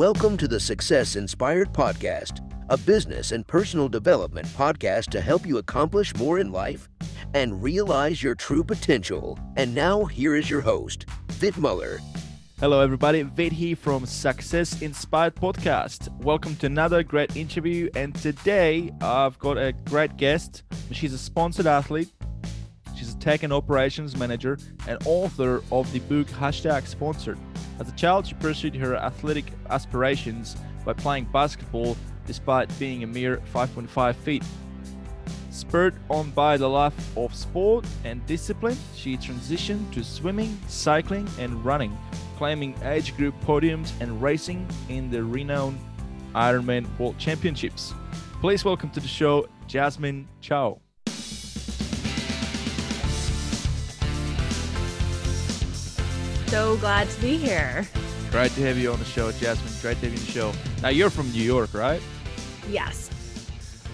Welcome to the Success Inspired Podcast, a business and personal development podcast to help you accomplish more in life and realize your true potential. And now, here is your host, Vit Muller. Hello, everybody. Vit here from Success Inspired Podcast. Welcome to another great interview. And today, I've got a great guest. She's a sponsored athlete. She's a tech and operations manager and author of the book Hashtag Sponsored. As a child, she pursued her athletic aspirations by playing basketball despite being a mere 5.5 feet. Spurred on by the love of sport and discipline, she transitioned to swimming, cycling, and running, claiming age group podiums and racing in the renowned Ironman World Championships. Please welcome to the show Jasmine Chow. So glad to be here. Great to have you on the show, Jasmine. Great to have you on the show. Now you're from New York, right? Yes.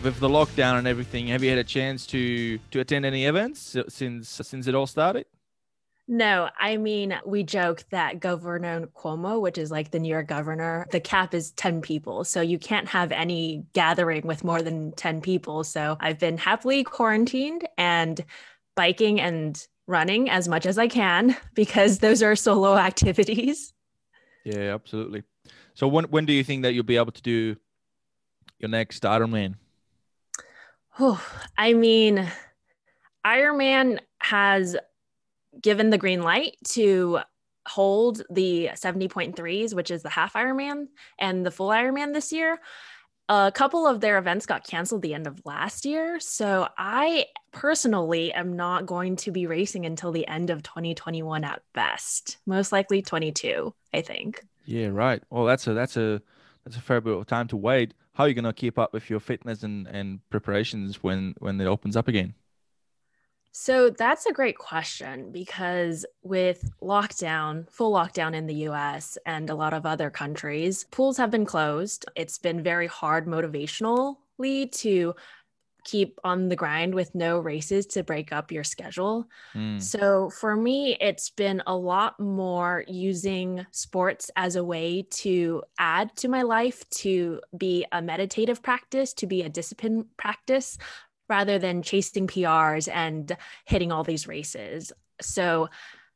With the lockdown and everything, have you had a chance to to attend any events since since it all started? No, I mean, we joke that Governor Cuomo, which is like the New York governor, the cap is 10 people. So you can't have any gathering with more than 10 people. So I've been happily quarantined and biking and running as much as I can because those are solo activities. Yeah, absolutely. So when when do you think that you'll be able to do your next Ironman? Oh, I mean, Ironman has given the green light to hold the 70.3s, which is the half Ironman and the full Ironman this year a couple of their events got canceled the end of last year. So I personally am not going to be racing until the end of 2021 at best. Most likely 22, I think. Yeah, right. Well, that's a that's a that's a fair bit of time to wait. How are you going to keep up with your fitness and and preparations when when it opens up again? So that's a great question because with lockdown, full lockdown in the US and a lot of other countries, pools have been closed. It's been very hard motivationally to keep on the grind with no races to break up your schedule. Mm. So for me, it's been a lot more using sports as a way to add to my life, to be a meditative practice, to be a discipline practice rather than chasing PRs and hitting all these races. So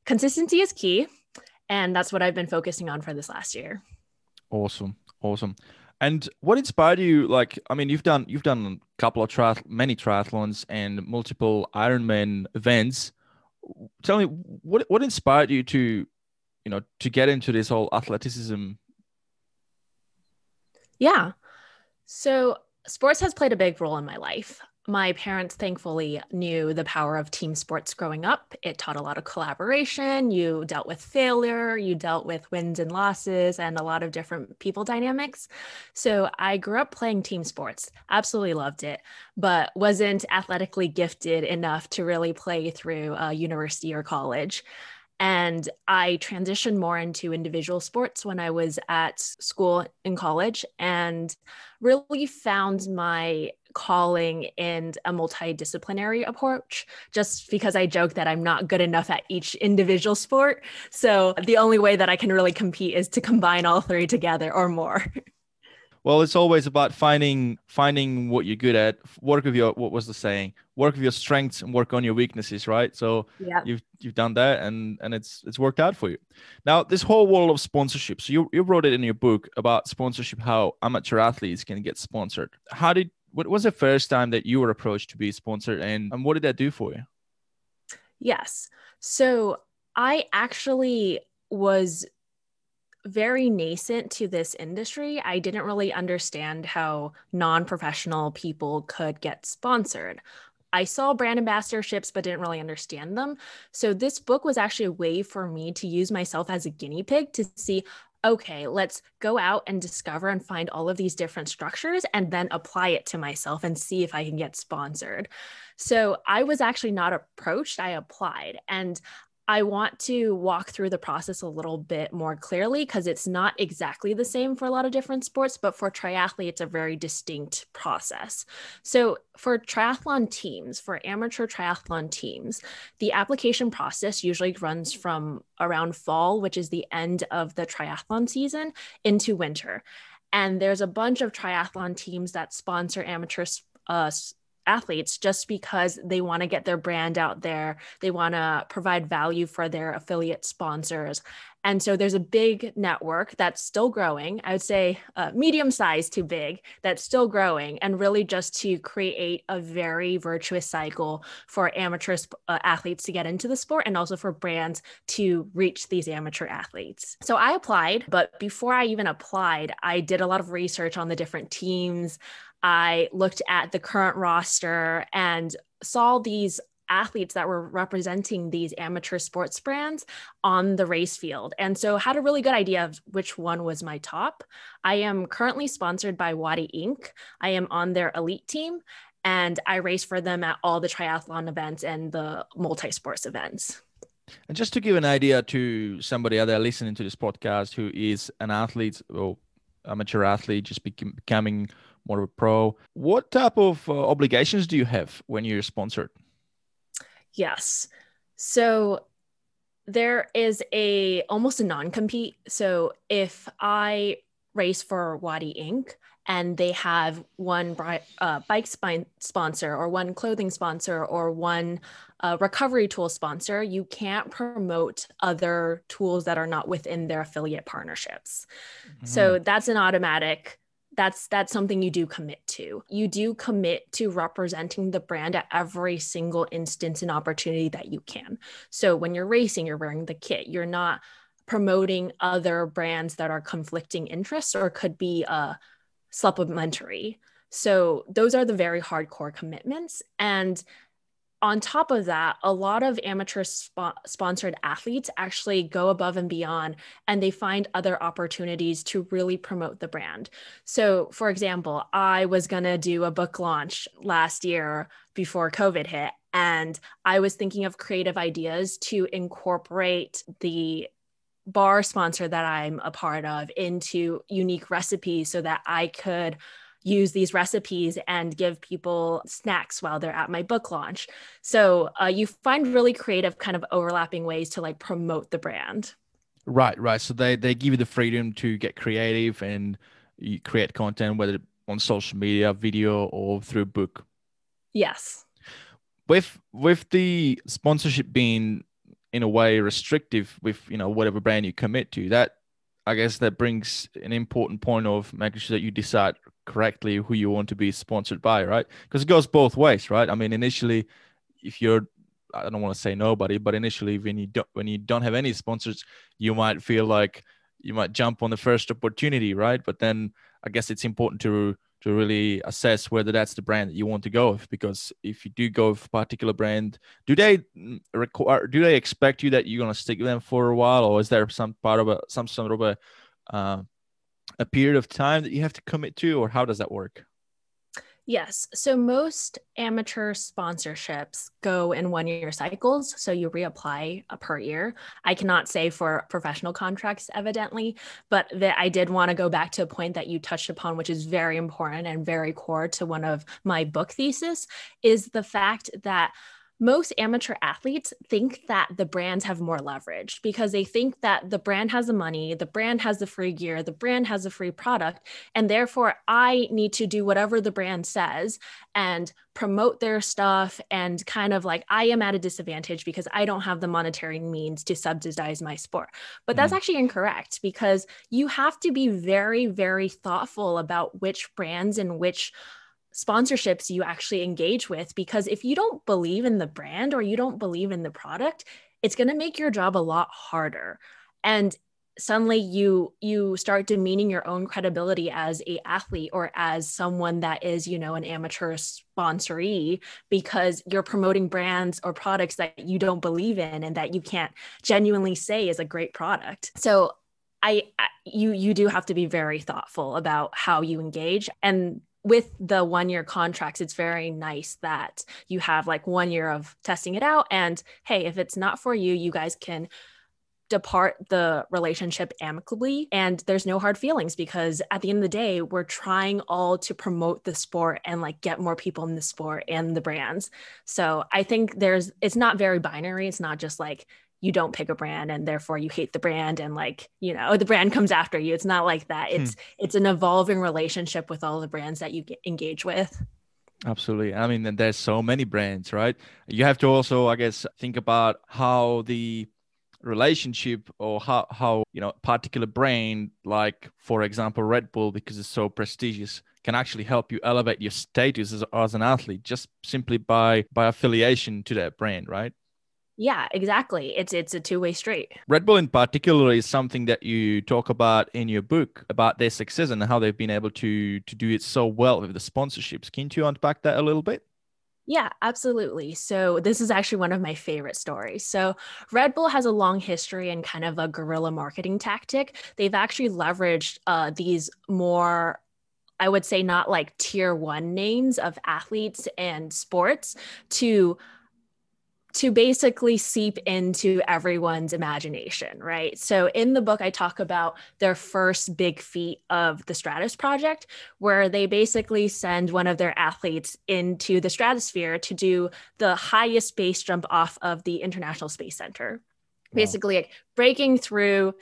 consistency is key. And that's what I've been focusing on for this last year. Awesome. Awesome. And what inspired you? Like, I mean, you've done you've done a couple of triath- many triathlons and multiple Ironman events. Tell me what what inspired you to, you know, to get into this whole athleticism. Yeah. So sports has played a big role in my life my parents thankfully knew the power of team sports growing up. It taught a lot of collaboration. You dealt with failure, you dealt with wins and losses, and a lot of different people dynamics. So I grew up playing team sports, absolutely loved it, but wasn't athletically gifted enough to really play through a university or college. And I transitioned more into individual sports when I was at school in college and really found my calling in a multidisciplinary approach just because I joke that I'm not good enough at each individual sport. So the only way that I can really compete is to combine all three together or more. Well, it's always about finding finding what you're good at. Work with your what was the saying? Work with your strengths and work on your weaknesses, right? So yeah. you've you've done that and and it's it's worked out for you. Now, this whole world of sponsorship. So you you wrote it in your book about sponsorship, how amateur athletes can get sponsored. How did what was the first time that you were approached to be sponsored and, and what did that do for you? Yes. So I actually was very nascent to this industry. I didn't really understand how non professional people could get sponsored. I saw brand ambassadorships, but didn't really understand them. So, this book was actually a way for me to use myself as a guinea pig to see okay, let's go out and discover and find all of these different structures and then apply it to myself and see if I can get sponsored. So, I was actually not approached, I applied. And I want to walk through the process a little bit more clearly because it's not exactly the same for a lot of different sports, but for triathlete, it's a very distinct process. So, for triathlon teams, for amateur triathlon teams, the application process usually runs from around fall, which is the end of the triathlon season, into winter. And there's a bunch of triathlon teams that sponsor amateur uh, athletes just because they want to get their brand out there. They want to provide value for their affiliate sponsors. And so there's a big network that's still growing. I would say uh, medium size to big, that's still growing, and really just to create a very virtuous cycle for amateur uh, athletes to get into the sport and also for brands to reach these amateur athletes. So I applied, but before I even applied, I did a lot of research on the different teams. I looked at the current roster and saw these athletes that were representing these amateur sports brands on the race field. And so had a really good idea of which one was my top. I am currently sponsored by Wattie Ink. I am on their elite team and I race for them at all the triathlon events and the multi sports events. And just to give an idea to somebody out there listening to this podcast who is an athlete or amateur athlete, just becoming more of a pro. What type of uh, obligations do you have when you're sponsored? Yes. So there is a almost a non-compete. So if I race for Wattie Ink. and they have one uh, bike spine sponsor or one clothing sponsor or one uh, recovery tool sponsor, you can't promote other tools that are not within their affiliate partnerships. Mm-hmm. So that's an automatic that's that's something you do commit to. You do commit to representing the brand at every single instance and opportunity that you can. So when you're racing you're wearing the kit. You're not promoting other brands that are conflicting interests or could be uh, supplementary. So those are the very hardcore commitments. And on top of that, a lot of amateur sp- sponsored athletes actually go above and beyond and they find other opportunities to really promote the brand. So, for example, I was going to do a book launch last year before COVID hit, and I was thinking of creative ideas to incorporate the bar sponsor that I'm a part of into unique recipes so that I could use these recipes and give people snacks while they're at my book launch. So uh, you find really creative, kind of overlapping ways to like promote the brand. Right, right. So they they give you the freedom to get creative and you create content, whether on social media, video, or through book. Yes. With with the sponsorship being in a way restrictive with you know whatever brand you commit to, that I guess that brings an important point of making sure that you decide correctly who you want to be sponsored by, right? Because it goes both ways, right? I mean, initially, if you're I don't want to say nobody, but initially when you don't when you don't have any sponsors, you might feel like you might jump on the first opportunity, right? But then I guess it's important to to really assess whether that's the brand that you want to go with because if you do go with a particular brand do they require do they expect you that you're going to stick with them for a while or is there some part of a some sort of a uh, a period of time that you have to commit to or how does that work Yes. So most amateur sponsorships go in one year cycles. So you reapply uh, per year. I cannot say for professional contracts, evidently, but that I did want to go back to a point that you touched upon, which is very important and very core to one of my book thesis, is the fact that most amateur athletes think that the brands have more leverage because they think that the brand has the money, the brand has the free gear, the brand has the free product. And therefore, I need to do whatever the brand says and promote their stuff. And kind of like, I am at a disadvantage because I don't have the monetary means to subsidize my sport. But that's mm. actually incorrect because you have to be very, very thoughtful about which brands and which sponsorships you actually engage with because if you don't believe in the brand or you don't believe in the product it's going to make your job a lot harder. And suddenly you you start demeaning your own credibility as a athlete or as someone that is you know an amateur sponsoree because you're promoting brands or products that you don't believe in and that you can't genuinely say is a great product. So I, I you you do have to be very thoughtful about how you engage. And with the one year contracts, it's very nice that you have like one year of testing it out. And hey, if it's not for you, you guys can depart the relationship amicably and there's no hard feelings because at the end of the day we're trying all to promote the sport and like get more people in the sport and the brands so i think there's it's not very binary it's not just like you don't pick a brand and therefore you hate the brand and like you know the brand comes after you. It's not like that. It's hmm. it's an evolving relationship with all the brands that you engage with. Absolutely. I mean there's so many brands right? You have to also i guess think about how the relationship or how how you know particular brand like for example red bull because it's so prestigious can actually help you elevate your status as, as an athlete just simply by by affiliation to that brand right yeah exactly it's it's a two-way street red bull in particular is something that you talk about in your book about their success and how they've been able to to do it so well with the sponsorships can you unpack that a little bit yeah, absolutely. So, this is actually one of my favorite stories. So, Red Bull has a long history and kind of a guerrilla marketing tactic. They've actually leveraged uh, these more I would say not like tier one names of athletes and sports to to basically seep into everyone's imagination, right? So in the book, I talk about their first big feat of the Stratos project, where they basically send one of their athletes into the stratosphere to do the highest base jump off of the International Space Center. Wow. Basically, like breaking through,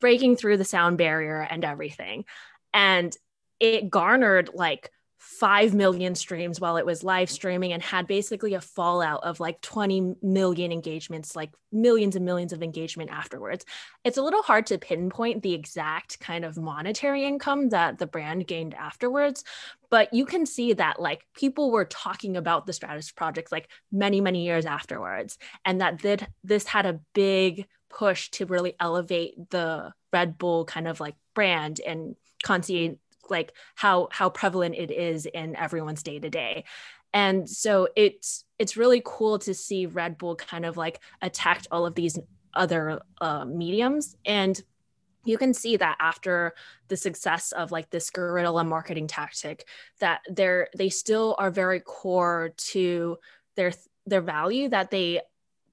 breaking through the sound barrier and everything. And it garnered like 5 million streams while it was live streaming and had basically a fallout of like 20 million engagements, like millions and millions of engagement afterwards. It's a little hard to pinpoint the exact kind of monetary income that the brand gained afterwards, but you can see that like people were talking about the Stratos project like many, many years afterwards, and that this had a big push to really elevate the Red Bull kind of like brand and concierge like how how prevalent it is in everyone's day to day and so it's it's really cool to see red bull kind of like attacked all of these other uh, mediums. And you can see that after the success of like this guerrilla marketing tactic that they're they still are very core to their their value that they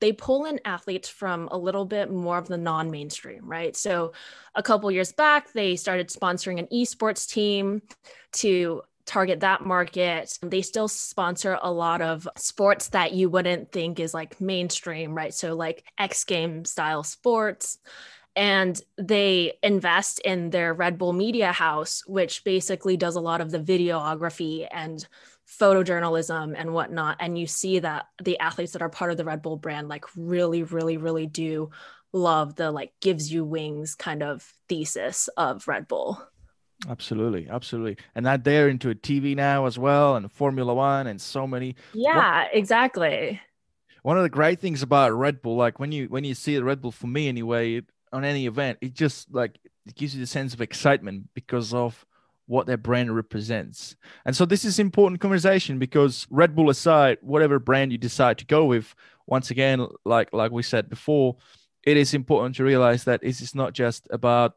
they pull in athletes from a little bit more of the non-mainstream, right? So a couple years back, they started sponsoring an esports team to target that market. They still sponsor a lot of sports that you wouldn't think is like mainstream, right? So like X game style sports. And they invest in their Red Bull Media House, which basically does a lot of the videography and photojournalism and whatnot and you see that the athletes that are part of the red bull brand like really really really do love the like gives you wings kind of thesis of red bull. Absolutely absolutely. And that they're into a tv now as well and formula one and so many. Yeah what, exactly. One of the great things about red bull like when you when you see the red bull for me anyway on any event it just like it gives you the sense of excitement because of what their brand represents. And so this is important conversation because Red Bull aside, whatever brand you decide to go with, once again, like like we said before, it is important to realize that it is not just about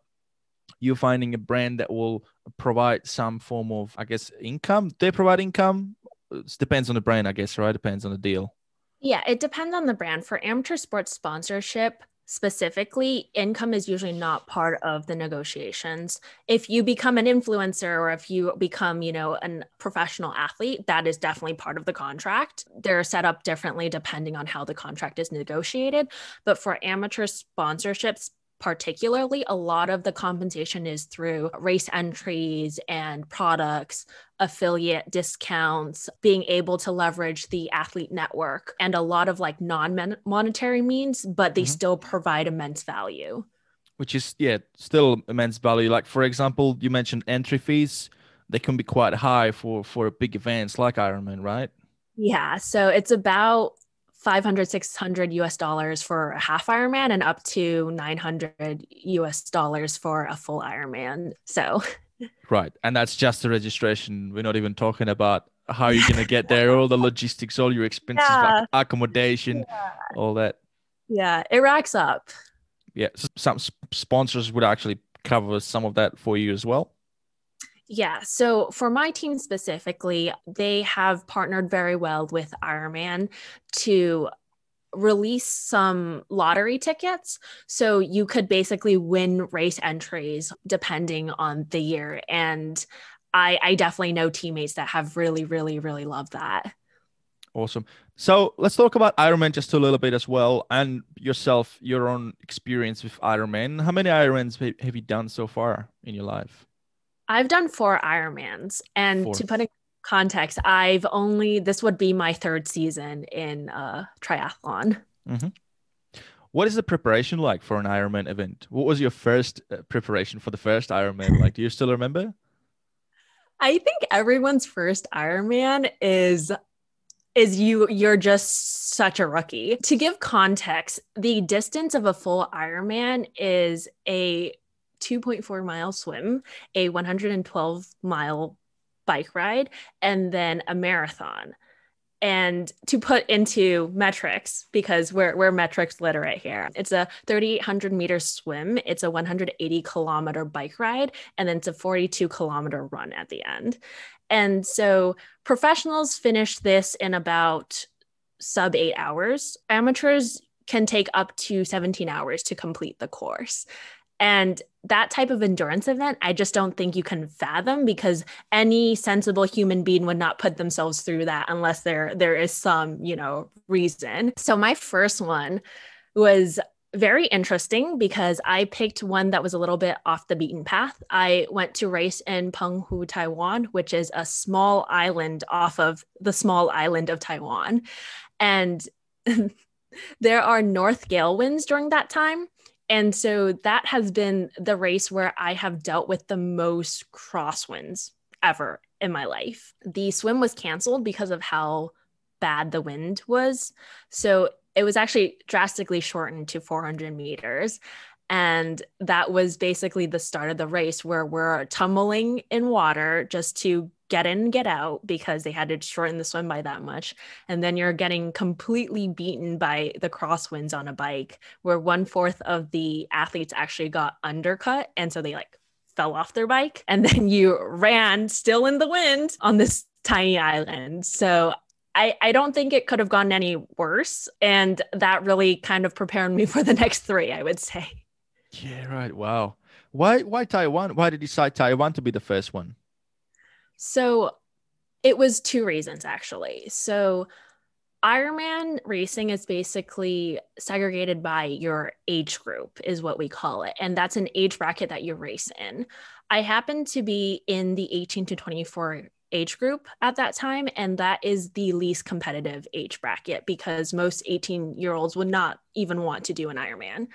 you finding a brand that will provide some form of, I guess, income. They provide income. It depends on the brand, I guess, right? Depends on the deal. Yeah, it depends on the brand. For amateur sports sponsorship, specifically, income is usually not part of the negotiations. If you become an influencer or if you become, you know, a professional athlete, that is definitely part of the contract. They're set up differently depending on how the contract is negotiated. But for amateur sponsorships, particularly a lot of the compensation is through race entries and products affiliate discounts being able to leverage the athlete network and a lot of like non-monetary means but they mm-hmm. still provide immense value. Which is yeah still immense value. Like for example you mentioned entry fees. They can be quite high for for big events like ironman right? Yeah so it's about 500 600 us dollars for a half ironman and up to 900 us dollars for a full ironman. So right. And that's just the registration. We're not even talking about how you're going to get there all the logistics all your expenses yeah. like accommodation yeah. all that. Yeah it racks up. Yeah so some sponsors would actually cover some of that for you as well Yeah. So for my team specifically, they have partnered very well with Ironman to release some lottery tickets. So you could basically win race entries depending on the year. And I, I definitely know teammates that have really, really, really loved that. Awesome. So let's talk about Ironman just a little bit as well, and yourself, your own experience with Ironman. How many Ironmans have you done so far in your life? I've done four Ironmans, and four. to put in context, I've only this would be my third season in uh, triathlon. Mm-hmm. What is the preparation like for an Ironman event? What was your first uh, preparation for the first Ironman? Like, do you still remember? I think everyone's first Ironman is is you you're just such a rookie. To give context, the distance of a full Ironman is a 2.4 mile swim, a 112 mile bike ride, and then a marathon. And to put into metrics, because we're, we're metrics literate here, it's a 3,800 meter swim, it's a 180 kilometer bike ride, and then it's a 42 kilometer run at the end. And so professionals finish this in about sub eight hours. Amateurs can take up to 17 hours to complete the course. And that type of endurance event, I just don't think you can fathom because any sensible human being would not put themselves through that unless there there is some, you know, reason. So my first one was very interesting because I picked one that was a little bit off the beaten path. I went to race in Penghu, Taiwan, which is a small island off of the small island of Taiwan. And there are north gale winds during that time. And so that has been the race where I have dealt with the most crosswinds ever in my life. The swim was canceled because of how bad the wind was. So it was actually drastically shortened to 400 meters. And that was basically the start of the race where we're tumbling in water just to get in get out because they had to shorten the swim by that much. And then you're getting completely beaten by the crosswinds on a bike, where one fourth of the athletes actually got undercut. And so they like fell off their bike. And then you ran still in the wind on this tiny island. So I, I don't think it could have gone any worse. And that really kind of prepared me for the next three, I would say. Yeah, right. Wow. Why why Taiwan? Why did you decide Taiwan to be the first one? So it was two reasons actually. So Ironman racing is basically segregated by your age group, is what we call it. And that's an age bracket that you race in. I happen to be in the 18 to 24 age group at that time. And that is the least competitive age bracket because most 18 year olds would not even want to do an Ironman.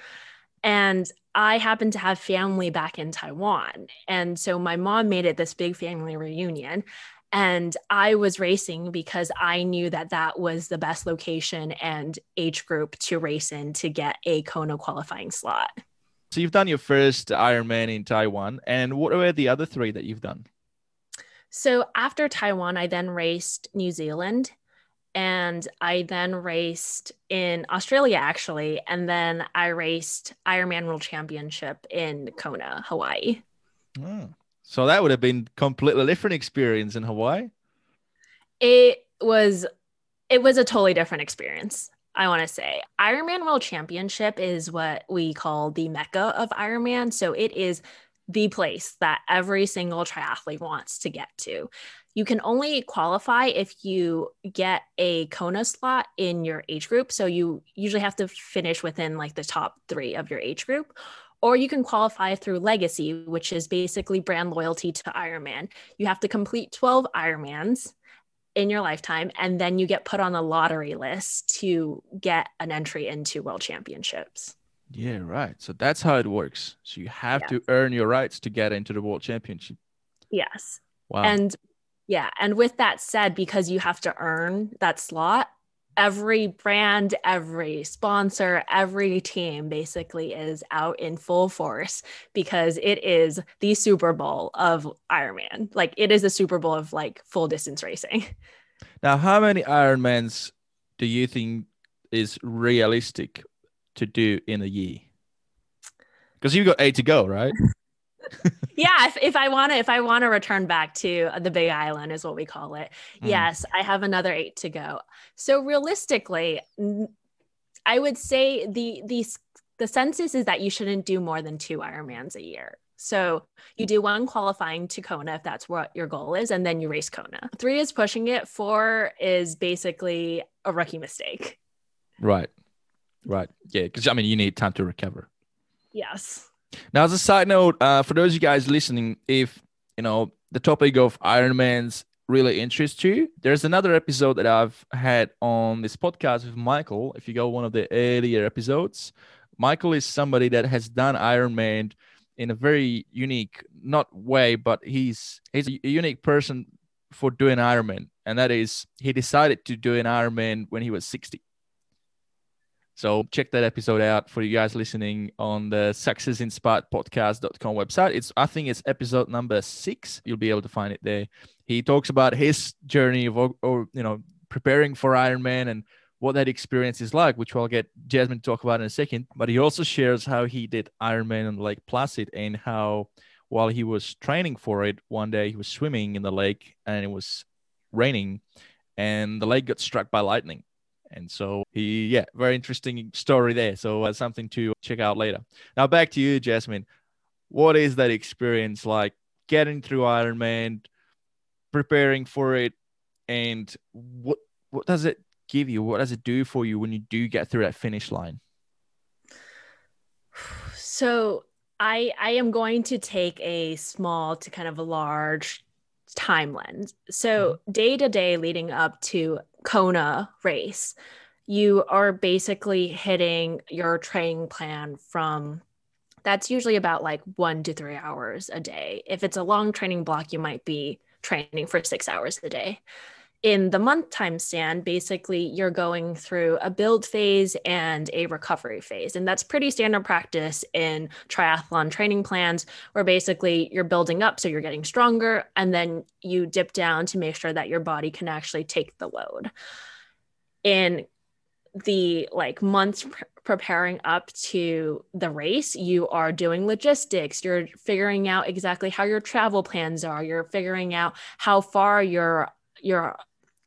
And I happen to have family back in Taiwan. And so my mom made it this big family reunion. And I was racing because I knew that that was the best location and age group to race in to get a Kona qualifying slot. So you've done your first Ironman in Taiwan. And what were the other three that you've done? So after Taiwan, I then raced New Zealand and I then raced in Australia actually, and then I raced Ironman World Championship in Kona, Hawaii. Oh. So that would have been completely different experience in Hawaii. It was it was a totally different experience. I want to say Ironman World Championship is what we call the mecca of Ironman. So it is the place that every single triathlete wants to get to. You can only qualify if you get a Kona slot in your age group. So you usually have to finish within like the top three of your age group. Or you can qualify through Legacy, which is basically brand loyalty to Ironman. You have to complete 12 Ironmans in your lifetime, and then you get put on a lottery list to get an entry into World Championships. Yeah, right. So that's how it works. So you have to earn your rights to get into the world championship. Yes. Wow. And yeah, and with that said, because you have to earn that slot, every brand, every sponsor, every team basically is out in full force because it is the Super Bowl of Ironman. Like it is the Super Bowl of like full distance racing. Now, how many Ironmans do you think is realistic to do in a year? Because you've got eight to go, right? Yeah, if, if I want to, if I want to return back to the Big Island, is what we call it. Mm. Yes, I have another eight to go. So realistically, I would say the the the census is that you shouldn't do more than two Ironmans a year. So you do one qualifying to Kona if that's what your goal is, and then you race Kona. Three is pushing it. Four is basically a rookie mistake. Right. Right. Yeah. Because I mean, you need time to recover. Yes. Now, as a side note, uh, for those of you guys listening, if you know the topic of Ironmans really interests you, there's another episode that I've had on this podcast with Michael. If you go one of the earlier episodes, Michael is somebody that has done Ironman in a very unique, not way, but he's he's a unique person for doing Ironman, and that is he decided to do an Ironman when he was 60. So check that episode out for you guys listening on the successinspiredpodcast.com website. It's I think it's episode number six. You'll be able to find it there. He talks about his journey of or you know preparing for Ironman and what that experience is like, which I'll get Jasmine to talk about in a second. But he also shares how he did Ironman on Lake Placid and how while he was training for it, one day he was swimming in the lake and it was raining and the lake got struck by lightning and so he, yeah, very interesting story there. So uh, something to check out later. Now back to you, Jasmine. What is that experience like getting through Ironman, preparing for it, and what what does it give you? What does it do for you when you do get through that finish line? So I I am going to take a small to kind of a large time lens. So mm-hmm. day to day leading up to Kona race, you are basically hitting your training plan from that's usually about like one to three hours a day. If it's a long training block, you might be training for six hours a day in the month time stand, basically you're going through a build phase and a recovery phase. And that's pretty standard practice in triathlon training plans, where basically you're building up so you're getting stronger, and then you dip down to make sure that your body can actually take the load. In the like months pr- preparing up to the race you are doing logistics you're figuring out exactly how your travel plans are you're figuring out how far your your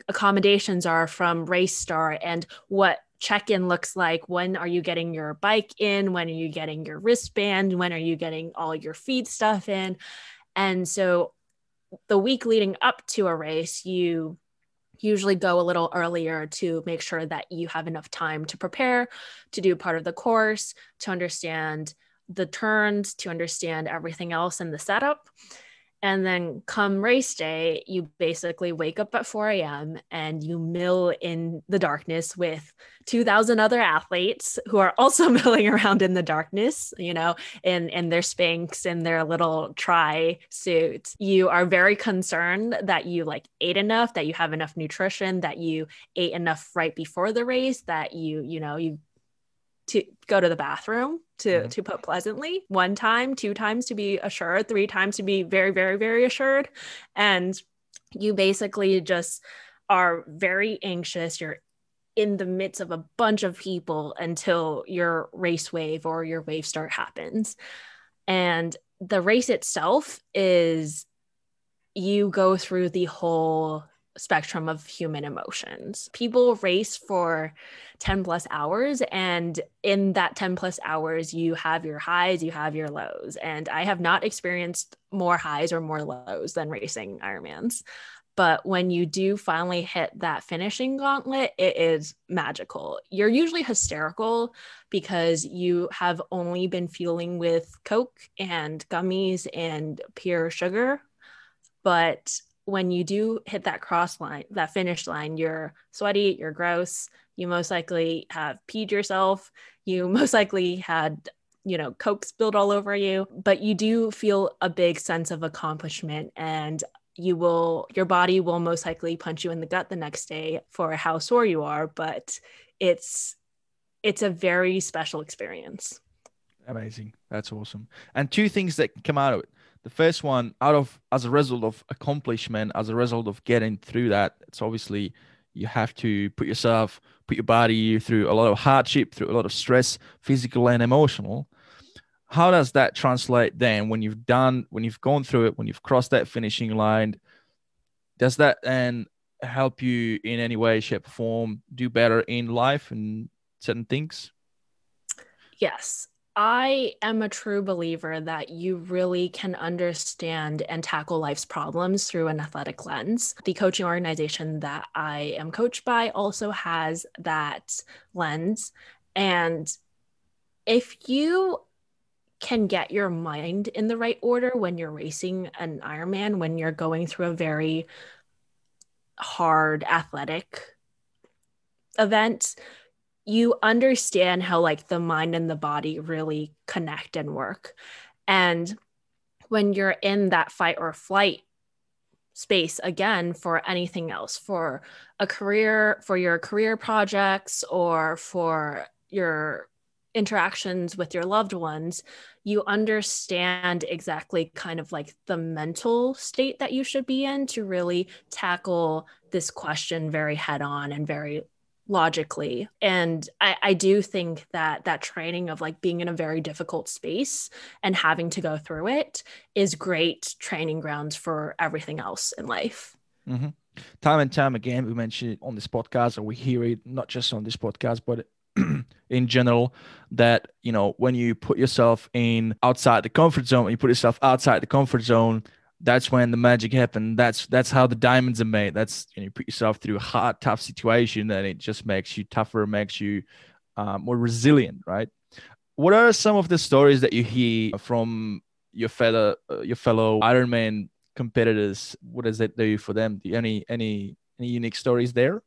accommodations are from race start and what check-in looks like. When are you getting your bike in? When are you getting your wristband? When are you getting all your feed stuff in? And so the week leading up to a race you usually go a little earlier to make sure that you have enough time to prepare to do part of the course to understand the turns to understand everything else in the setup and then come race day, you basically wake up at 4 a.m. and you mill in the darkness with 2,000 other athletes who are also milling around in the darkness, you know, in, in their Spanx and their little tri suits. You are very concerned that you like ate enough, that you have enough nutrition, that you ate enough right before the race, that you, you know, you to go to the bathroom to mm-hmm. to put pleasantly. One time two times to be assured three times to be very very very assured. And you basically just are very anxious. You're in the midst of a bunch of people until your race wave or your wave start happens. And the race itself is you go through the whole spectrum of human emotions. People race for 10 plus hours, and in that 10 plus hours, you have your highs, you have your lows. And I have not experienced more highs or more lows than racing Ironmans. But when you do finally hit that finishing gauntlet, it is magical. You're usually hysterical because you have only been fueling with Coke and gummies and pure sugar. But when you do hit that cross line, that finish line, you're sweaty, you're gross, you most likely have peed yourself, you most likely had, you know, Coke spilled all over you, but you do feel a big sense of accomplishment and you will, your body will most likely punch you in the gut the next day for how sore you are, but it's, it's a very special experience. Amazing. That's awesome. And two things that come out of it the first one out of as a result of accomplishment as a result of getting through that it's obviously you have to put yourself put your body through a lot of hardship through a lot of stress physical and emotional. How does that translate then when you've done when you've gone through it when you've crossed that finishing line? Does that then help you in any way shape or form do better in life and certain things? Yes I am a true believer that you really can understand and tackle life's problems through an athletic lens. The coaching organization that I am coached by also has that lens. And if you can get your mind in the right order when you're racing an Ironman, when you're going through a very hard athletic event, you understand how like the mind and the body really connect and work. And when you're in that fight or flight space again for anything else, for a career, for your career projects or for your interactions with your loved ones, you understand exactly kind of like the mental state that you should be in to really tackle this question very head on and very logically and I, I do think that that training of like being in a very difficult space and having to go through it is great training grounds for everything else in life mm-hmm. time and time again we mention it on this podcast or we hear it not just on this podcast but in general that you know when you put yourself in outside the comfort zone you put yourself outside the comfort zone that's when the magic happened. That's that's how the diamonds are made. That's you, know, you put yourself through a hard, tough situation, and it just makes you tougher, makes you uh, more resilient, right? What are some of the stories that you hear from your fellow uh, your fellow Ironman competitors? What does that do for them? Any any any unique stories there?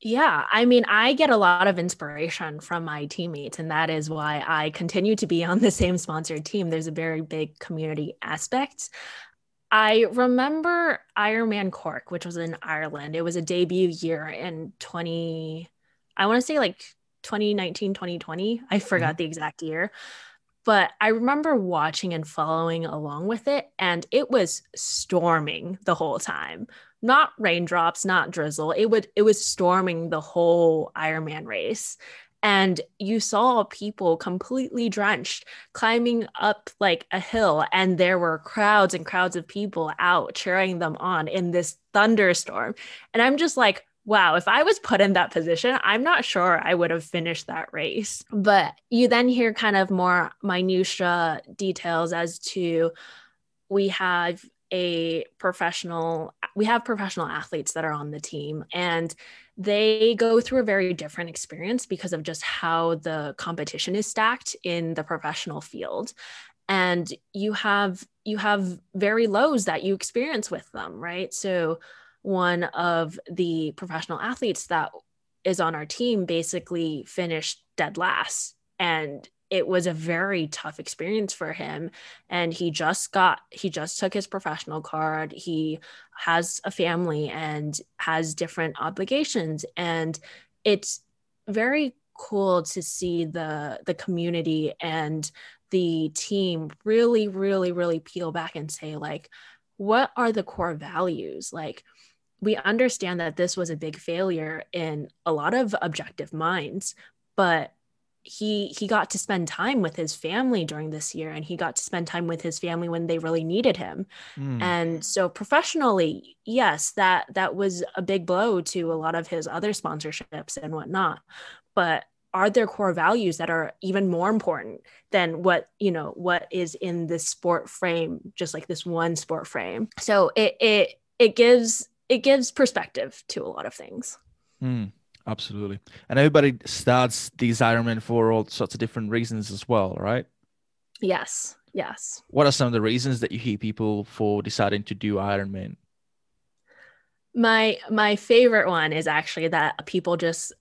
Yeah, I mean, I get a lot of inspiration from my teammates, and that is why I continue to be on the same sponsored team. There's a very big community aspect. I remember Ironman Cork, which was in Ireland. It was a debut year in 20, I want to say like 2019, 2020. I forgot mm-hmm. the exact year. But I remember watching and following along with it, and it was storming the whole time not raindrops, not drizzle. It would it was storming the whole Ironman race. And you saw people completely drenched climbing up like a hill, and there were crowds and crowds of people out cheering them on in this thunderstorm. And I'm just like, wow, if I was put in that position, I'm not sure I would have finished that race. But you then hear kind of more minutia details as to we have a professional we have professional athletes that are on the team and they go through a very different experience because of just how the competition is stacked in the professional field. And you have you have very lows that you experience with them right? So one of the professional athletes that is on our team basically finished dead last and it was a very tough experience for him and he just got he just took his professional card. He has a family and has different obligations and it's very cool to see the the community and the team really really really peel back and say like what are the core values? Like we understand that this was a big failure in a lot of objective minds but he he got to spend time with his family during this year and he got to spend time with his family when they really needed him mm. and so professionally yes that that was a big blow to a lot of his other sponsorships and whatnot but are there core values that are even more important than what you know what is in this sport frame just like this one sport frame so it it it gives it gives perspective to a lot of things mm. Absolutely. And everybody starts these Ironman for all sorts of different reasons as well, right? Yes. Yes. What are some of the reasons that you hear people for deciding to do Ironman? My my favorite one is actually that people just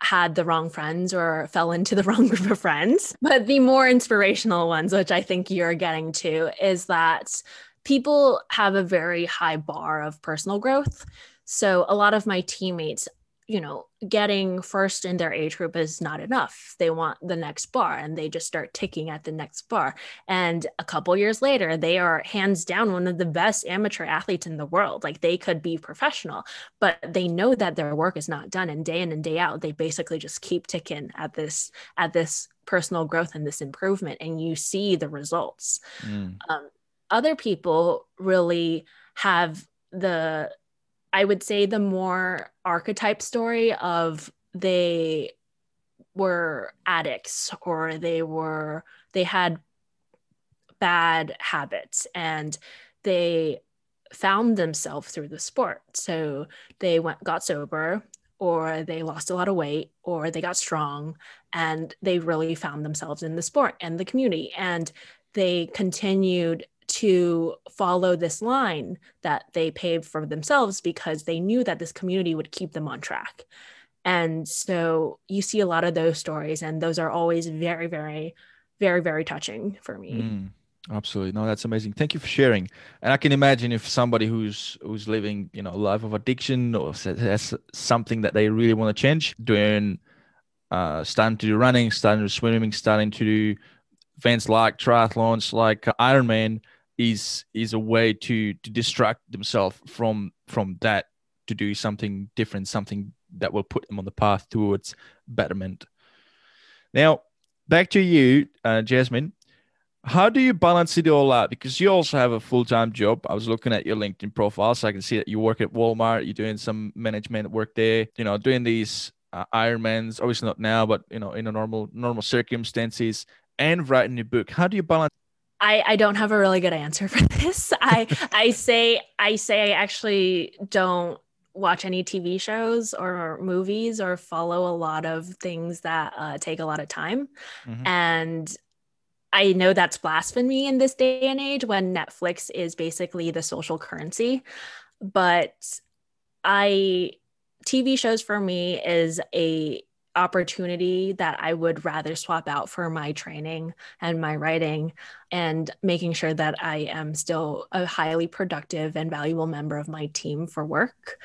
had the wrong friends or fell into the wrong group of friends. But the more inspirational ones, which I think you're getting to, is that people have a very high bar of personal growth. So a lot of my teammates you know, getting first in their age group is not enough. They want the next bar and they just start ticking at the next bar. And a couple years later, they are hands down one of the best amateur athletes in the world. Like they could be professional, but they know that their work is not done. And day in and day out, they basically just keep ticking at this, at this personal growth and this improvement. And you see the results. Mm. Um, other people really have the I would say the more archetype story of they were addicts or they were they had bad habits and they found themselves through the sport. So they went got sober or they lost a lot of weight or they got strong and they really found themselves in the sport and the community and they continued to follow this line that they paved for themselves because they knew that this community would keep them on track. And so you see a lot of those stories, and those are always very, very, very, very touching for me. Mm, absolutely, no, that's amazing. Thank you for sharing. And I can imagine if somebody who's who's living, you know, a life of addiction or has something that they really want to change, doing, uh, starting to do running, starting to swimming, starting to do events like triathlons, like Ironman, is is a way to to distract themselves from from that to do something different something that will put them on the path towards betterment. Now back to you uh, jasmine. How do you balance it all out? Because you also have a full-time job. I was looking at your linkedin profile so i can see that you work at walmart. You're doing some management work there you know doing these uh, ironmans. Obviously not now but you know in a normal normal circumstances. And writing a book. How do you balance I, I don't have a really good answer for this. I I say I say I actually don't watch any TV shows or movies or follow a lot of things that uh, take a lot of time, mm-hmm. and I know that's blasphemy in this day and age when Netflix is basically the social currency, but I TV shows for me is a opportunity that I would rather swap out for my training and my writing and making sure that I am still a highly productive and valuable member of my team for work.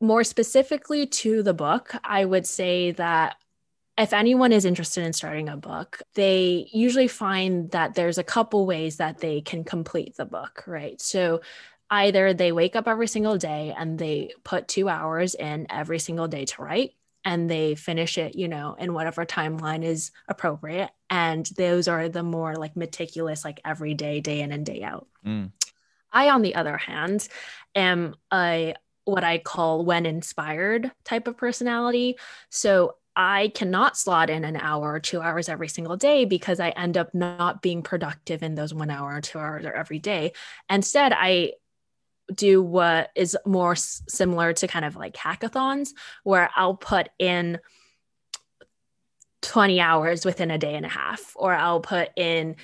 More specifically to the book, I would say that if anyone is interested in starting a book, they usually find that there's a couple ways that they can complete the book, right? So either they wake up every single day and they put two hours in every single day to write, and they finish it, you know, in whatever timeline is appropriate. And those are the more like meticulous, like every day, day in and day out. Mm. I, on the other hand, am a what I call when inspired type of personality. So I cannot slot in an hour or two hours every single day because I end up not being productive in those one hour or two hours or every day. Instead, I do what is more s- similar to kind of like hackathons where I'll put in 20 hours within a day and a half or I'll put in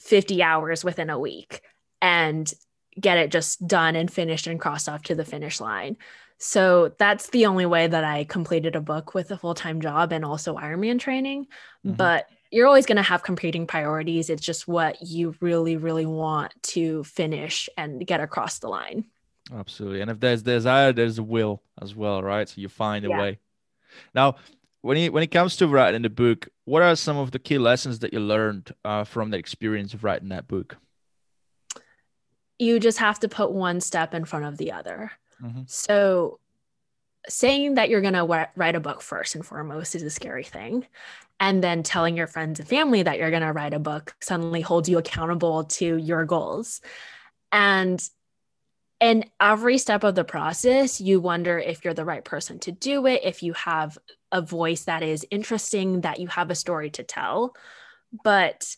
50 hours within a week and get it just done and finished and crossed off to the finish line. So that's the only way that I completed a book with a full-time job and also Ironman training. Mm-hmm. But you're always going to have competing priorities. It's just what you really, really want to finish and get across the line. Absolutely. And if there's desire, there's a will as well, right? So you find a yeah. way. Now, when it, when it comes to writing the book, what are some of the key lessons that you learned uh, from the experience of writing that book? You just have to put one step in front of the other. Mm-hmm. So saying that you're going to write a book first and foremost is a scary thing and then telling your friends and family that you're going to write a book suddenly holds you accountable to your goals. And in every step of the process you wonder if you're the right person to do it if you have a voice that is interesting that you have a story to tell. But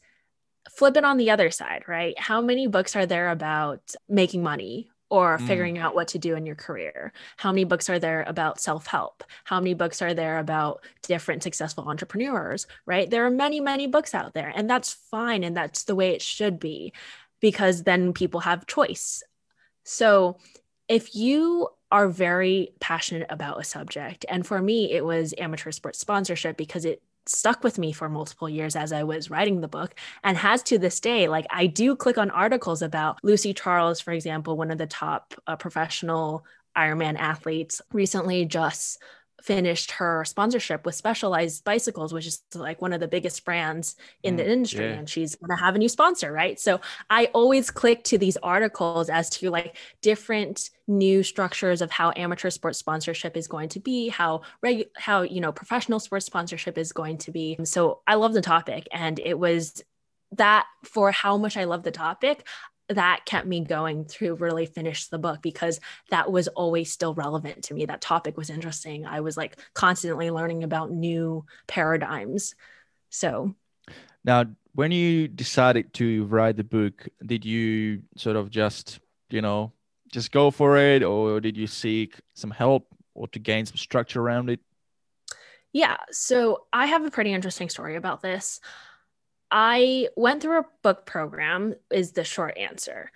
flip it on the other side right? How many books are there about making money or mm. figuring out what to do in your career? How many books are there about self help? How many books are there about different successful entrepreneurs, right? There are many, many books out there, and that's fine. And that's the way it should be because then people have choice. So if you are very passionate about a subject, and for me, it was amateur sports sponsorship because it stuck with me for multiple years as I was writing the book and has to this day. Like I do click on articles about Lucy Charles, for example, one of the top uh, professional Ironman athletes recently just finished her sponsorship with Specialized Bicycles, which is like one of the biggest brands in mm, the industry. Yeah. And she's going to have a new sponsor, right? So I always click to these articles as to like different new structures of how amateur sports sponsorship is going to be, how reg- how you know professional sports sponsorship is going to be. So I love the topic, and it was that for how much I love the topic, that kept me going to really finish the book because that was always still relevant to me. That topic was interesting. I was like constantly learning about new paradigms. So now when you decided to write the book, did you sort of just, you know, just go for it or did you seek some help or to gain some structure around it? Yeah, so I have a pretty interesting story about this. I went through a book program, is the short answer.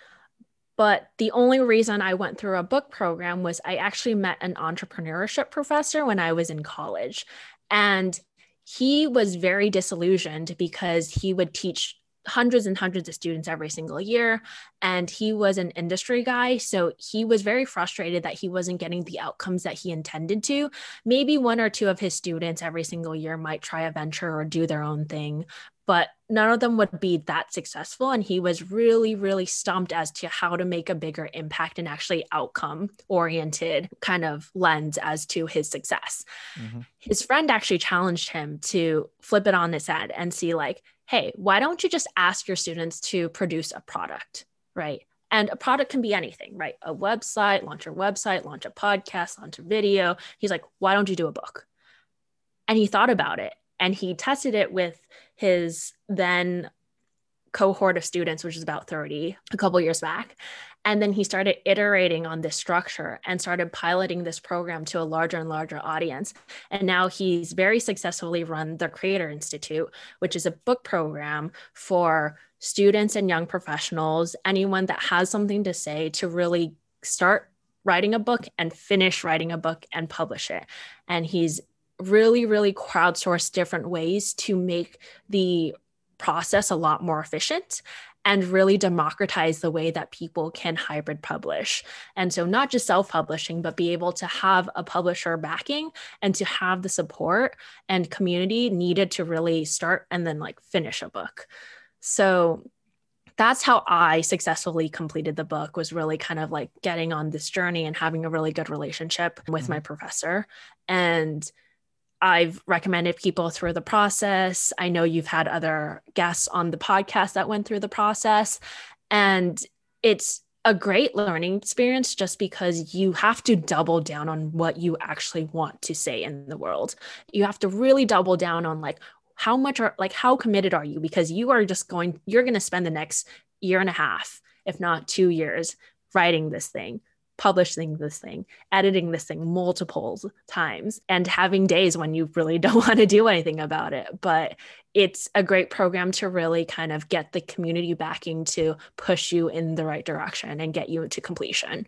But the only reason I went through a book program was I actually met an entrepreneurship professor when I was in college. And he was very disillusioned because he would teach hundreds and hundreds of students every single year. And he was an industry guy. So he was very frustrated that he wasn't getting the outcomes that he intended to. Maybe one or two of his students every single year might try a venture or do their own thing, but none of them would be that successful. And he was really, really stumped as to how to make a bigger impact and actually outcome oriented kind of lens as to his success. Mm-hmm. His friend actually challenged him to flip it on its head and see, like, hey, why don't you just ask your students to produce a product, right? And a product can be anything, right? A website, launch a website, launch a podcast, launch a video. He's like, why don't you do a book? And he thought about it and he tested it with his then cohort of students, which is about 30 a couple years back. And then he started iterating on this structure and started piloting this program to a larger and larger audience. And now he's very successfully run the Creator Institute, which is a book program for students and young professionals, anyone that has something to say to really start writing a book and finish writing a book and publish it. And he's really, really crowdsource different ways to make the process a lot more efficient and really democratize the way that people can hybrid publish. And so, not just self publishing, but be able to have a publisher backing and to have the support and community needed to really start and then like finish a book. So, that's how I successfully completed the book was really kind of like getting on this journey and having a really good relationship with mm-hmm. my professor and I've recommended people through the process. I know you've had other guests on the podcast that went through the process. And it's a great learning experience just because you have to double down on what you actually want to say in the world. You have to really double down on like how much are like how committed are you because you are just going you're going to spend the next year and a half if not 2 years writing this thing publishing this thing, editing this thing multiple times, and having days when you really don't want to do anything about it. But it's a great program to really kind of get the community backing to push you in the right direction and get you to completion.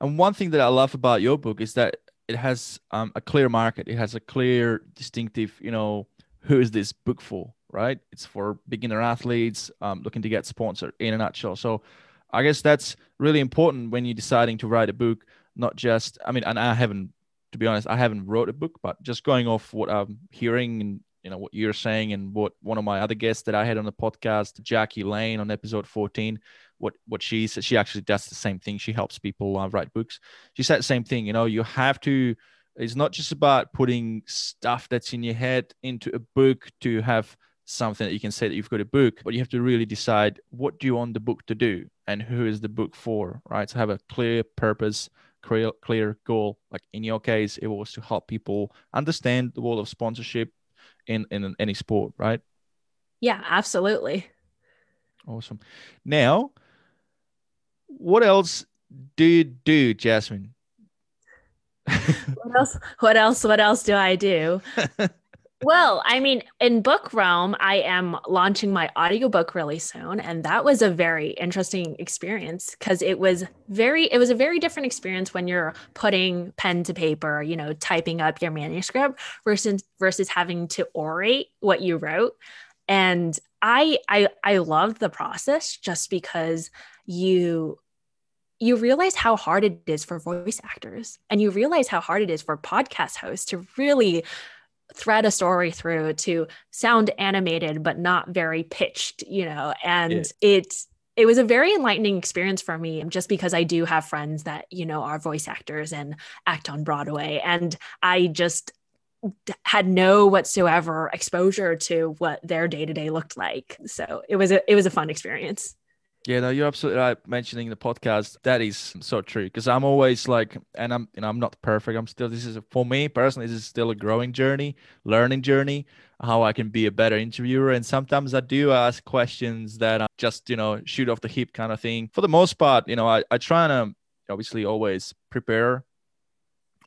And one thing that I love about your book is that it has um, a clear market. It has a clear, distinctive, you know, who is this book for, right? It's for beginner athletes um, looking to get sponsored in a nutshell. So I guess that's really important when you're deciding to write a book, not just, I mean, and I haven't, to be honest, I haven't wrote a book, but just going off what I'm hearing and, you know, what you're saying and what one of my other guests that I had on the podcast, Jackie Lane on episode 14, what, what she said, she actually does the same thing. She helps people uh, write books. She said the same thing, you know, you have to, it's not just about putting stuff that's in your head into a book to have something that you can say that you've got a book, but you have to really decide what do you want the book to do and who is the book for, right? So have a clear purpose, clear, clear goal. Like in your case, it was to help people understand the world of sponsorship in, in any sport, right? Yeah, absolutely. Awesome. Now, what else do you do, Jasmine? what else? What else? What else do I do? well, I mean, in book realm, I am launching my audiobook really soon. And that was a very interesting experience because it was very, it was a very different experience when you're putting pen to paper, you know, typing up your manuscript versus versus having to orate what you wrote. And I I I loved the process just because you you realize how hard it is for voice actors and you realize how hard it is for podcast hosts to really thread a story through to sound animated but not very pitched you know and yeah. it's it was a very enlightening experience for me um, just because I do have friends that, you know, are voice actors and act on Broadway. And I just had no whatsoever exposure to what their day to day looked like. So it was a it was a fun experience. Yeah, no, you're absolutely right. Mentioning the podcast, that is so true. Because I'm always like, and I'm, you know, I'm not perfect. I'm still. This is for me personally. This is still a growing journey, learning journey. How I can be a better interviewer, and sometimes I do ask questions that I just, you know, shoot off the hip kind of thing. For the most part, you know, I, I try to obviously always prepare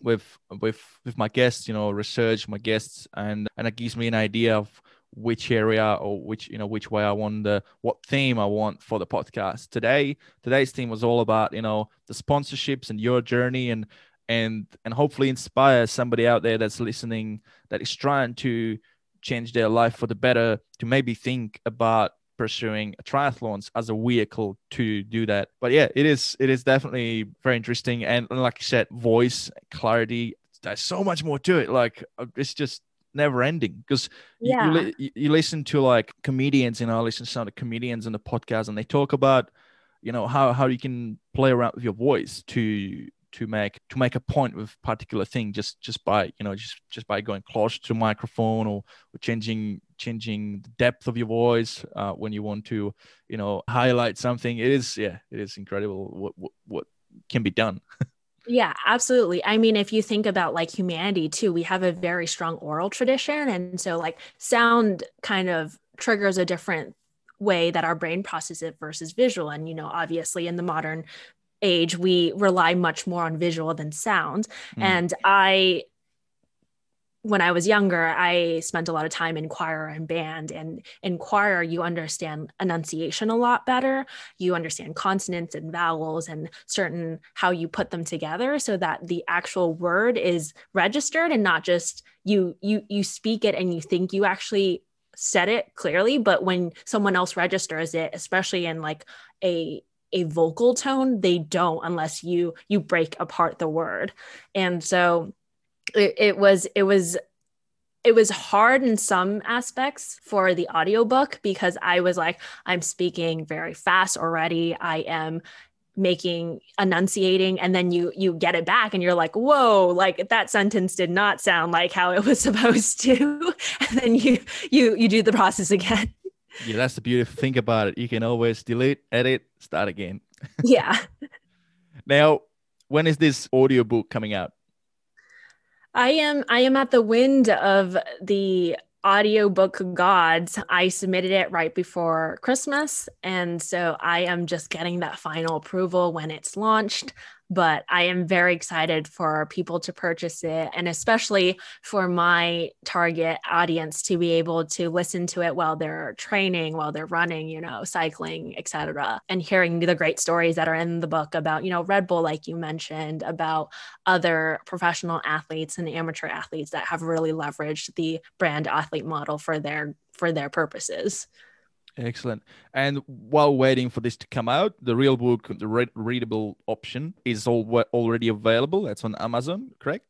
with with with my guests, you know, research my guests, and and it gives me an idea of which area or which you know which way I want the what theme I want for the podcast. Today. Today's theme was all about you know the sponsorships and your journey and and and hopefully inspire somebody out there that's listening that is trying to change their life for the better to maybe think about pursuing triathlons as a vehicle to do that. But yeah it is it is definitely very interesting. And like i said voice clarity there's so much more to it. Like uh, it's just never ending because yeah. you, you, you, listen to like comedians and I listen to some of the comedians in the podcast and they talk about you know how how you can play around with your voice to to make to make a point with particular thing just just by you know just just by going close to microphone or, or changing changing the depth of your voice uh, when you want to you know highlight something it is yeah it is incredible what what, what can be done Yeah, absolutely. I mean, if you think about like humanity too, we have a very strong oral tradition. And so, like, sound kind of triggers a different way that our brain processes it versus visual. And, you know, obviously in the modern age, we rely much more on visual than sound. Mm. And I when I was younger, I spent a lot of time in choir and band. And in choir, you understand enunciation a lot better. You understand consonants and vowels and certain how you put them together so that the actual word is registered and not just you you you speak it and you think you actually said it clearly, but when someone else registers it, especially in like a a vocal tone, they don't unless you you break apart the word. And so it, it was it was it was hard in some aspects for the audiobook because I was like, I'm speaking very fast already. I am making enunciating and then you you get it back and you're like whoa like that sentence did not sound like how it was supposed to. And then you you you do the process again. Yeah that's the beautiful thing about it. You can always delete edit start again. Yeah. Now when is this audiobook coming out I am I am at the wind of the audiobook gods. I submitted it right before Christmas and so I am just getting that final approval when it's launched but I am very excited for people to purchase it and especially for my target audience to be able to listen to it while they're training, while they're running, you know, cycling, etc. and hearing the great stories that are in the book about, you know, Red Bull like you mentioned, about other professional athletes and amateur athletes that have really leveraged the brand athlete model for their for their purposes. Excellent. And while waiting for this to come out, the real book, the read- readable option, is all already available. That's on Amazon, correct?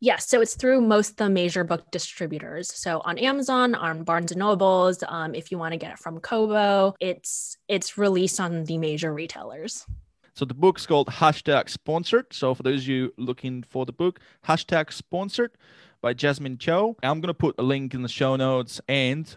Yes, so it's through most of the major book distributors. So on Amazon, on Barnes and Nobles. Um, if you want to get it from Kobo, it's it's released on the major retailers. So the book's called Hashtag Sponsored. So for those of you looking for the book, Hashtag Sponsored by Jasmine Cho. I'm gonna put a link in the show notes and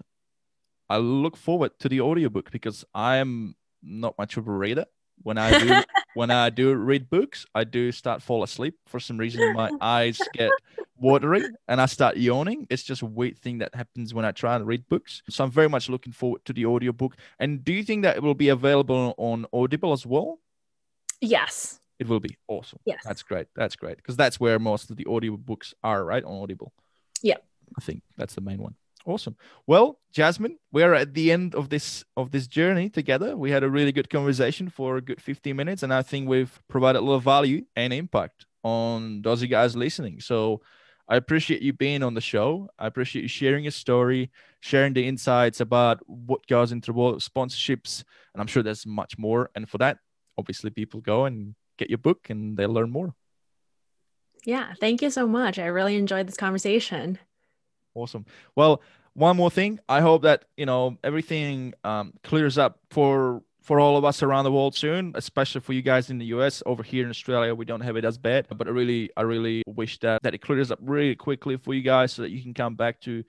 I look forward to the audiobook because I am not much of a reader. When I do when I do read books, I do start fall asleep for some reason. My eyes get watery and I start yawning. It's just a weird thing that happens when I try to read books. So I'm very much looking forward to the audiobook. And do you think that it will be available on Audible as well? Yes. It will be awesome. Yes. That's great. That's great. Because that's where most of the audiobooks are, right? On Audible. Yeah. I think that's the main one. Awesome. Well, Jasmine, we're at the end of this of this journey together. We had a really good conversation for a good 15 minutes, and I think we've provided a lot of value and impact on those you guys listening. So I appreciate you being on the show. I appreciate you sharing your story, sharing the insights about what goes into world sponsorships, and I'm sure there's much more. And for that, obviously people go and get your book and they learn more. Yeah, thank you so much. I really enjoyed this conversation. Awesome. Well, one more thing. I hope that you know everything um, clears up for for all of us around the world soon, especially for you guys in the US. Over here in Australia, we don't have it as bad, but I really, I really wish that that it clears up really quickly for you guys so that you can come back to,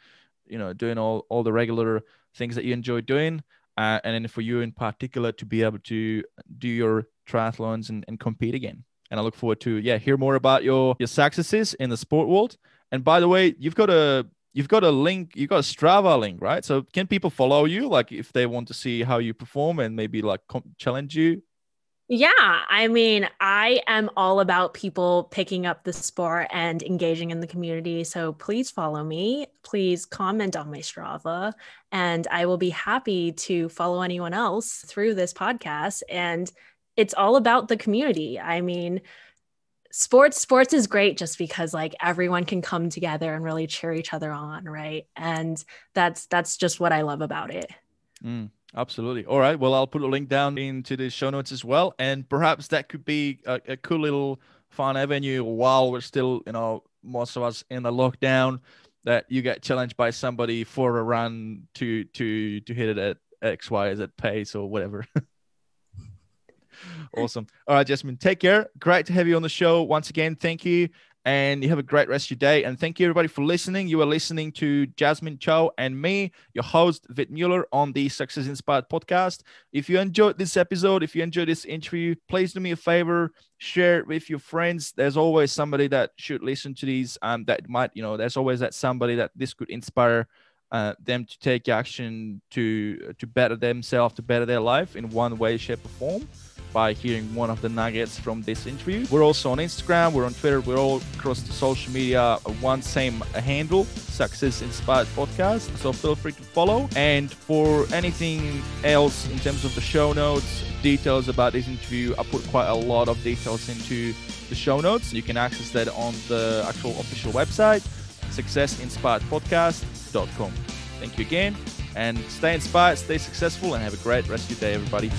you know, doing all all the regular things that you enjoy doing. Uh, and then for you in particular to be able to do your triathlons and, and compete again. And I look forward to yeah hear more about your your successes in the sport world. And by the way, you've got a you've got a link, you've got a Strava link, right? So can people follow you, like if they want to see how you perform and maybe like challenge you? Yeah, I mean, I am all about people picking up the sport and engaging in the community. So please follow me. Please comment on my Strava, and I will be happy to follow anyone else through this podcast. And it's all about the community. I mean, sports sports is great just because like everyone can come together and really cheer each other on right? And that's that's just what i love about it. Mm, absolutely. All right well i'll put a link down into the show notes as well. And perhaps that could be a, a cool little fun avenue while we're still you know most of us in the lockdown that you get challenged by somebody for a run to to to hit it at x y z pace or whatever awesome. All right, Jasmine, take care. Great to have you on the show once again. Thank you. And you have a great rest of your day. And thank you, everybody, for listening. You are listening to Jasmine Chow and me, your host, Vit Mueller, on the Success Inspired podcast. If you enjoyed this episode, if you enjoyed this interview, please do me a favor, share it with your friends. There's always somebody that should listen to these. Um, that might, you know, there's always that somebody that this could inspire uh, them to take action to to better themselves, to better their life in one way, shape, or form by hearing one of the nuggets from this interview. We're also on Instagram, we're on Twitter, we're all across the social media, uh, one same uh, handle, Success Inspired Podcast. So feel free to follow. And for anything else in terms of the show notes, details about this interview, I put quite a lot of details into the show notes. You can access that on the actual official website, successinspiredpodcast.com. Thank you again and stay inspired, stay successful, and have a great rest of your day, everybody.